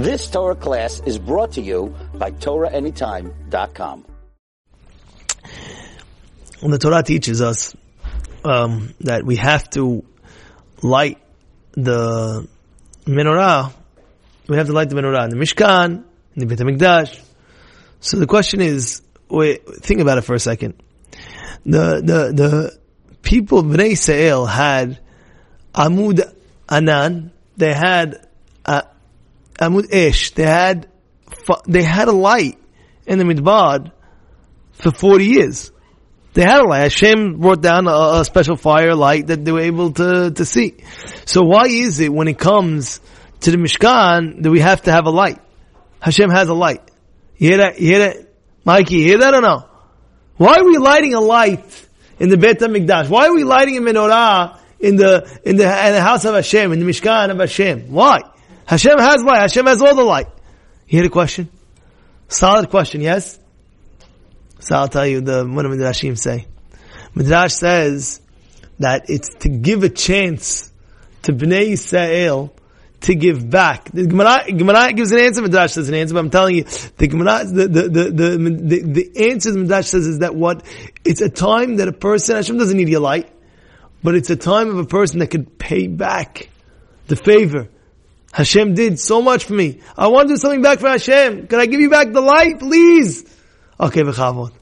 This Torah class is brought to you by TorahAnytime.com. When the Torah teaches us um, that we have to light the menorah, we have to light the menorah in the Mishkan, in the Beit HaMikdash. So the question is, wait, think about it for a second. The, the, the people of Bnei Israel had Amud Anan, they had uh, Amud Esh, they had, they had a light in the Midbar for 40 years. They had a light. Hashem brought down a, a, special fire light that they were able to, to see. So why is it when it comes to the Mishkan that we have to have a light? Hashem has a light. You hear that? You hear that? Mikey, you hear that or no? Why are we lighting a light in the Beit HaMikdash? Why are we lighting a menorah in the, in the, in the house of Hashem, in the Mishkan of Hashem? Why? Hashem has light. Hashem has all the light. You hear the question? Solid question, yes? So I'll tell you the what the Midrashim say. Midrash says that it's to give a chance to Bnei Yisrael to give back. The Gemara, Gemara gives an answer, Midrash says an answer, but I'm telling you, the Gemara, the, the, the, the, the, the answer the Midrash says is that what, it's a time that a person, Hashem doesn't need your light, but it's a time of a person that could pay back the favor. Hashem did so much for me. I want to do something back for Hashem. Can I give you back the light, please? Okay, v'chavod.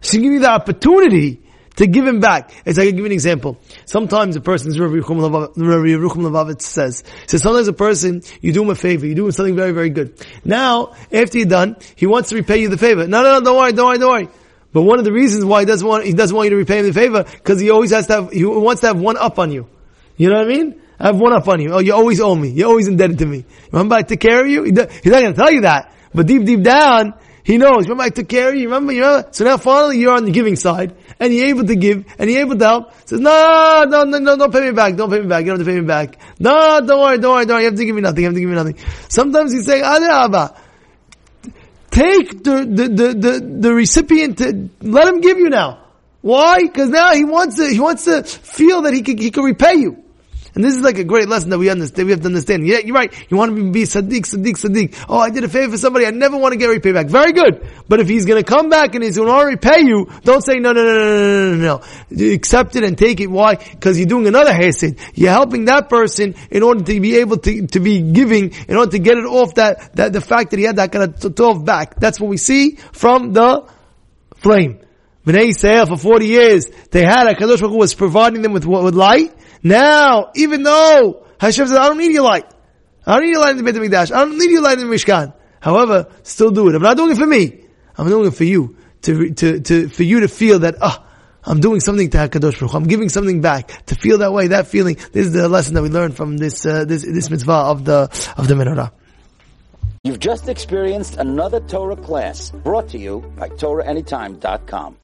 She give you the opportunity to give him back. Like I give you an example. Sometimes a person, Rabbi Yerucham Levovitz says, says sometimes a person, you do him a favor, you do him something very, very good. Now, after you're done, he wants to repay you the favor. No, no, no, don't worry, don't worry, don't worry. But one of the reasons why he doesn't want, he doesn't want you to repay him the favor, because he always has to have, he wants to have one up on you. You know what I mean? I have one up on you. Oh, you always owe me. You're always indebted to me. Remember I took care of you? He's not going to tell you that. But deep, deep down, he knows. Remember, I took care of you. Remember, you? So now finally you're on the giving side, and you're able to give, and you're able to help. Says, no, no, no, no, don't pay me back. Don't pay me back. You don't have to pay me back. No, don't worry, don't worry, don't worry. You have to give me nothing. You have to give me nothing. Sometimes he's saying, Abba, take the, the, the, the, the recipient to, let him give you now. Why? Because now he wants to, he wants to feel that he can, he can repay you. And this is like a great lesson that we understand, we have to understand. Yeah, you're right. You want to be sadiq, sadiq, sadiq. Oh, I did a favor for somebody. I never want to get repay back. Very good. But if he's going to come back and he's going to repay you, don't say no, no, no, no, no, no, no. Accept it and take it. Why? Because you're doing another hesed. You're helping that person in order to be able to, to be giving, in order to get it off that, that, the fact that he had that kind of tov back. That's what we see from the flame. Bnei Yisrael for 40 years, they had a Kadosh Hu was providing them with, with light, now, even though Hashem says, I don't need your light. I don't need your light in the Beit HaMikdash. I don't need your light in the Mishkan. However, still do it. I'm not doing it for me. I'm doing it for you. To, to, to, for you to feel that, ah, oh, I'm doing something to HaKadosh Baruch I'm giving something back. To feel that way, that feeling. This is the lesson that we learned from this, uh, this, this mitzvah of the, of the menorah. You've just experienced another Torah class brought to you by TorahAnytime.com.